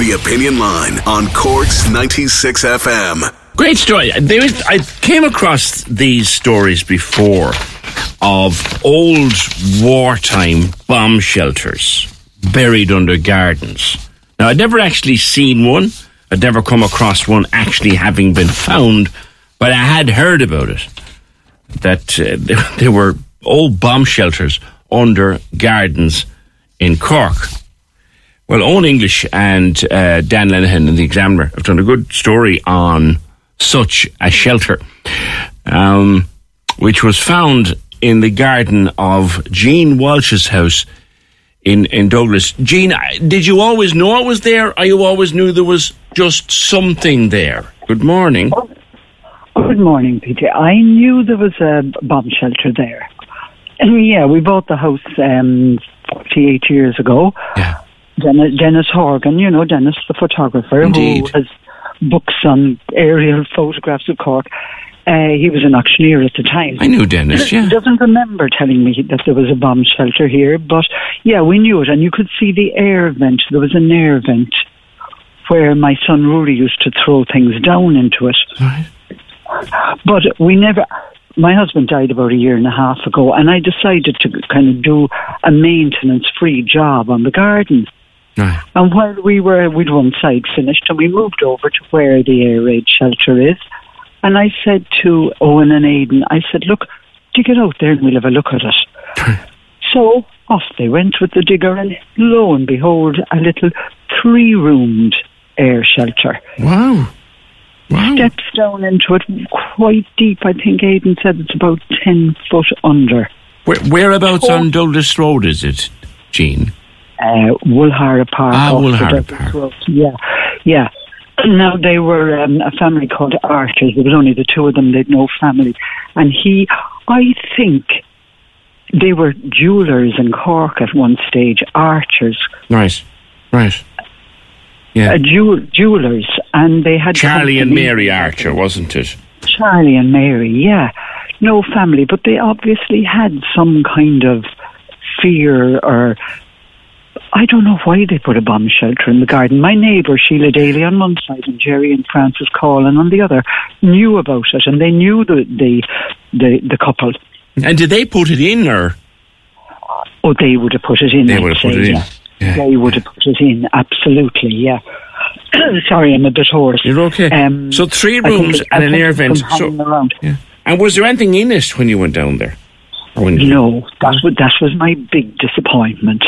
The Opinion Line on Cork's 96 FM. Great story. There is, I came across these stories before of old wartime bomb shelters buried under gardens. Now, I'd never actually seen one. I'd never come across one actually having been found, but I had heard about it. That uh, there were old bomb shelters under gardens in Cork. Well, Owen English and uh, Dan Lenihan in the Examiner have done a good story on such a shelter, um, which was found in the garden of Jean Walsh's house in, in Douglas. Jean, did you always know it was there, or you always knew there was just something there? Good morning. Good morning, PJ. I knew there was a bomb shelter there. And yeah, we bought the house um, 48 years ago. Yeah. Dennis, Dennis Horgan, you know, Dennis, the photographer, Indeed. who has books on aerial photographs of Cork. Uh, he was an auctioneer at the time. I knew Dennis, He doesn't remember telling me that there was a bomb shelter here, but yeah, we knew it, and you could see the air vent. There was an air vent where my son Rory used to throw things down into it. Right. But we never. My husband died about a year and a half ago, and I decided to kind of do a maintenance-free job on the garden. Right. And while we were, we'd one side finished, and we moved over to where the air raid shelter is. And I said to Owen and Aidan, I said, "Look, dig it out there, and we'll have a look at it." so off they went with the digger, and lo and behold, a little three-roomed air shelter Wow. Wow. steps down into it quite deep. I think Aidan said it's about 10 foot under. Where, whereabouts on Douglas Road is it, Jean? Uh, Woolhara Park. Ah, Woolhara Park. Road. Yeah, yeah. Now, they were um, a family called Archers. There was only the two of them. They'd no family. And he, I think, they were jewellers in Cork at one stage, Archers, Right. Right. Yeah. uh, jewel- jewellers. And they had. Charlie and. Mary Archer, wasn't it? Charlie and Mary, yeah. No family, but they obviously had some kind of fear or I don't know why they put a bomb shelter in the garden. My neighbour, Sheila Daly on one side and Jerry and Francis Collin on the other, knew about it and they knew the the, the, the couple. And did they put it in, or Oh, they would have put it in. they I'd would have say, put it in? yeah. They would have put it in, absolutely, yeah. Sorry, I'm a bit hoarse. You're okay. Um, so three rooms it- and an air vent. So, yeah. And was there anything in it when you went down there? Or when you- No, that was that was my big disappointment.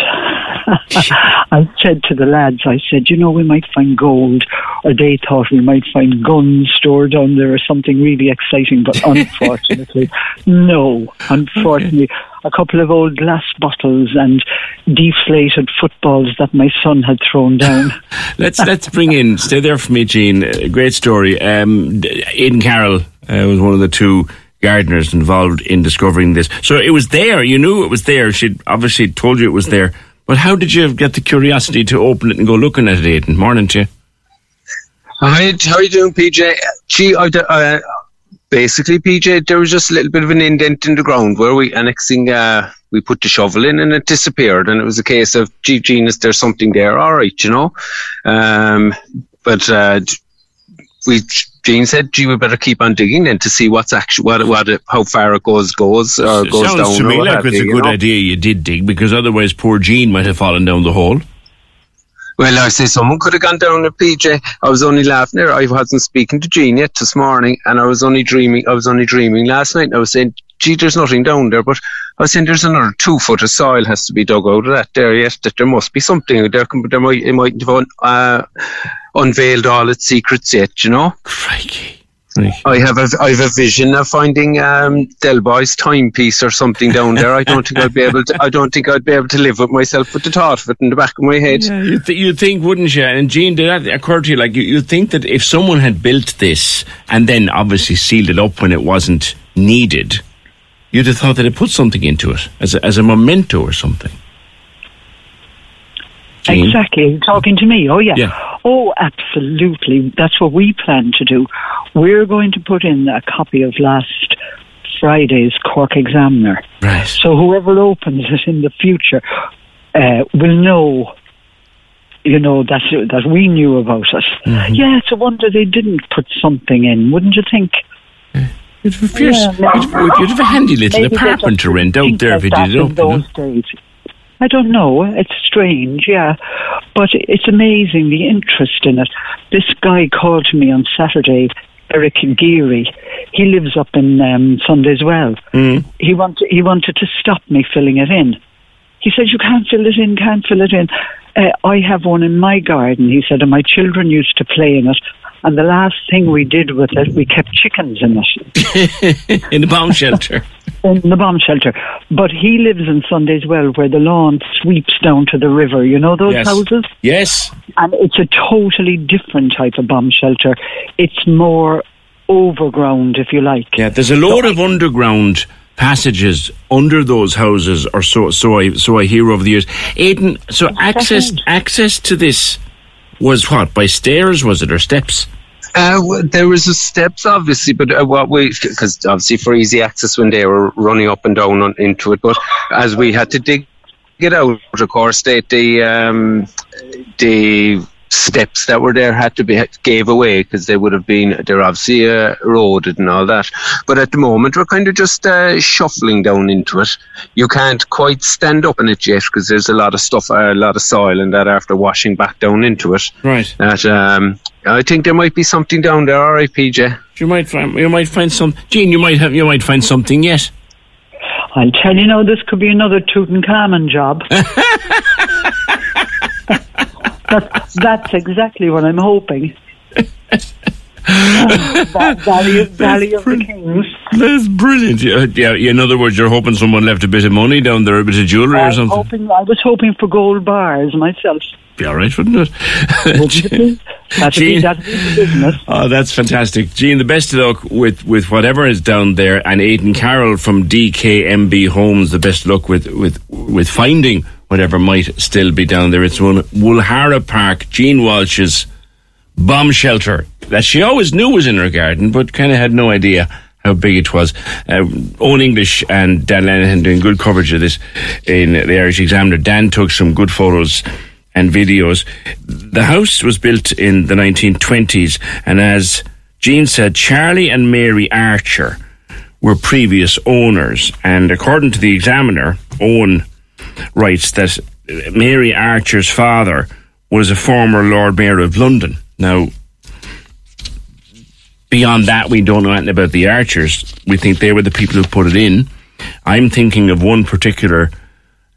I said to the lads, I said, you know, we might find gold, or they thought we might find guns stored down there or something really exciting, but unfortunately, no. Unfortunately, a couple of old glass bottles and deflated footballs that my son had thrown down. Let's let's bring in. Stay there for me, Jean. Uh, great story. Um, Aidan Carroll uh, was one of the two gardeners involved in discovering this. So it was there. You knew it was there. She obviously told you it was there. But how did you get the curiosity to open it and go looking at it, Aidan? Morning to you. Hi, how are you doing, PJ? Gee, I, uh, basically, PJ, there was just a little bit of an indent in the ground where we, thing, uh, we put the shovel in and it disappeared. And it was a case of, gee, Genius, there's something there, all right, you know. Um, but uh, we, Jean said, gee, we better keep on digging then to see what's actually, what, what how far it goes, goes, or It goes sounds down. to me like it's a good know. idea you did dig because otherwise poor Jean might have fallen down the hole. Well, I say someone could have gone down at PJ. I was only laughing there. I wasn't speaking to Jean yet this morning, and I was only dreaming. I was only dreaming last night. And I was saying, "Gee, there's nothing down there," but I was saying there's another two foot of soil has to be dug out of that there yet. That there must be something there. Can, there might it might have uh, unveiled all its secrets yet. You know. Crikey. I have a I have a vision of finding um, Del Boy's timepiece or something down there. I don't think I'd be able to. I don't think I'd be able to live with myself with the thought of it in the back of my head. Yeah, you, th- you think, wouldn't you? And Jean, did that occur to you? Like, you, you think that if someone had built this and then obviously sealed it up when it wasn't needed, you'd have thought that it put something into it as a, as a memento or something. Jean? Exactly. Talking to me. Oh, yeah. Yeah. Oh, absolutely. That's what we plan to do. We're going to put in a copy of last Friday's Cork Examiner. Right. So whoever opens it in the future uh, will know you know, that that we knew about it. Mm-hmm. Yeah, it's a wonder they didn't put something in, wouldn't you think? You'd have, a fierce, Yeah, you'd, you'd have a handy little Maybe apartment to rent out there if you did it in up. you know? those days. I don't know. It's strange, yeah, but it's amazing the interest in it. This guy called me on Saturday, Eric Geary. He lives up in um, Sundays Well. Mm. He wanted he wanted to stop me filling it in. He said, "You can't fill it in, can't fill it in." Uh, I have one in my garden. He said, and my children used to play in it. And the last thing we did with it, we kept chickens in it in the bomb shelter. in the bomb shelter. But he lives in Sundays Well, where the lawn sweeps down to the river. You know those Yes. houses, Yes. and it's a totally different type of bomb shelter. It's more overground, if you like. Yeah, there's a load of underground passages under those houses, or so so I so I hear over the years. Aidan, so access access to this was what by stairs was it or steps? Uh, there was steps, obviously, but uh, what we because obviously for easy access when they were running up and down on, into it, but as we had to dig it out, of course, they, the um, the steps that were there had to be gave away because they would have been they're obviously uh, eroded and all that. But at the moment, we're kind of just uh, shuffling down into it. You can't quite stand up in it yet because there's a lot of stuff, a lot of soil, and that after washing back down into it Right. that um, I think there might be something down there. All right, PJ. You might find you might find some. Jean, you might have you might find something yet. I'll tell you now, this could be another Tutankhamun job. that's, that's exactly what I'm hoping. Valley, Valley of the Kings. That's brilliant. Yeah, in other words, you're hoping someone left a bit of money down there, a bit of jewellery or something. hoping, I was hoping for gold bars myself. Be all right, wouldn't it it? be? That'd be, Jean. that'd be business. Oh, that's fantastic, Jean. The best of luck with, with whatever is down there, and Aidan Carroll from DKMB Homes. The best of luck with with with finding whatever might still be down there. It's one Woolhara Park, Jean Walsh's bomb shelter that she always knew was in her garden, but kind of had no idea how big it was. Uh, Owen English and Dan Lenihan doing good coverage of this in the Irish Examiner. Dan took some good photos and videos. The house was built in the 1920s, and as Jean said, Charlie and Mary Archer were previous owners. And according to the Examiner, Owen writes that uh, Mary Archer's father was a former Lord Mayor of London. Now, beyond that, we don't know anything about the Archers. We think they were the people who put it in. I'm thinking of one particular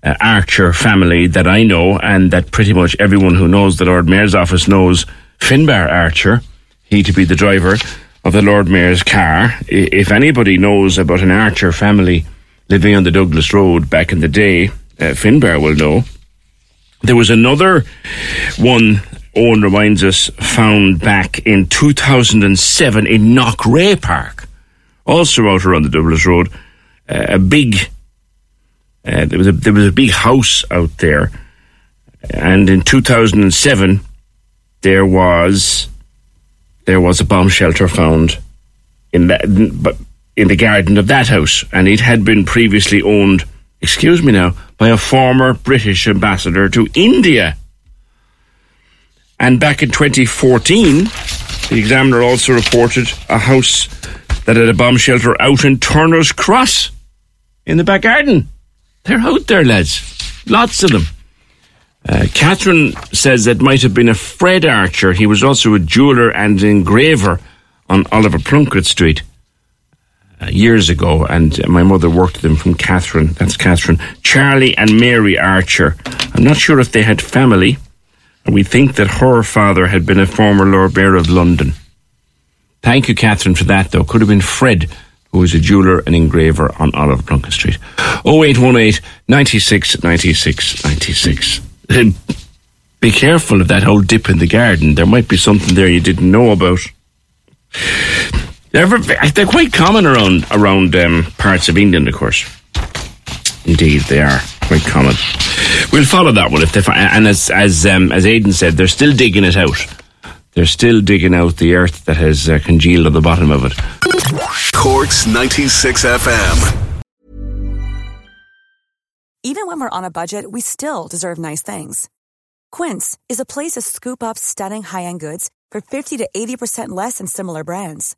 uh, Archer family that I know, and that pretty much everyone who knows the Lord Mayor's office knows Finbar Archer. He to be the driver of the Lord Mayor's car. If anybody knows about an Archer family living on the Douglas Road back in the day, uh, Finbar will know. There was another one, Owen reminds us, found back in 2007 in Knockrea Park, also out around the Douglas Road. Uh, a big, uh, there was a there was a big house out there, and in 2007 there was there was a bomb shelter found in that, in the garden of that house, and it had been previously owned. Excuse me now, by a former British ambassador to India. And back in 2014, the Examiner also reported a house that had a bomb shelter out in Turner's Cross in the back garden. They're out there, lads. Lots of them. Uh, Catherine says it might have been a Fred Archer. He was also a jeweller and engraver on Oliver Plunkett Street uh, years ago, and my mother worked with him from Catherine. That's Catherine. Charlie and Mary Archer. I'm not sure if they had family. We think that her father had been a former Lord Mayor of London. Thank you, Catherine, for that, though. Could have been Fred, who was a jeweller and engraver on Oliver Plunkett Street. 0818 96 96 96. Be careful of that whole dip in the garden. There might be something there you didn't know about. They're, they're quite common around around um, parts of England, of course. Indeed, they are quite common. We'll follow that one if they find. And as as um, as Aidan said, they're still digging it out. They're still digging out the earth that has uh, congealed at the bottom of it. Corks 96 FM. Even when we're on a budget, we still deserve nice things. Quince is a place to scoop up stunning high-end goods for 50 to 80% less than similar brands.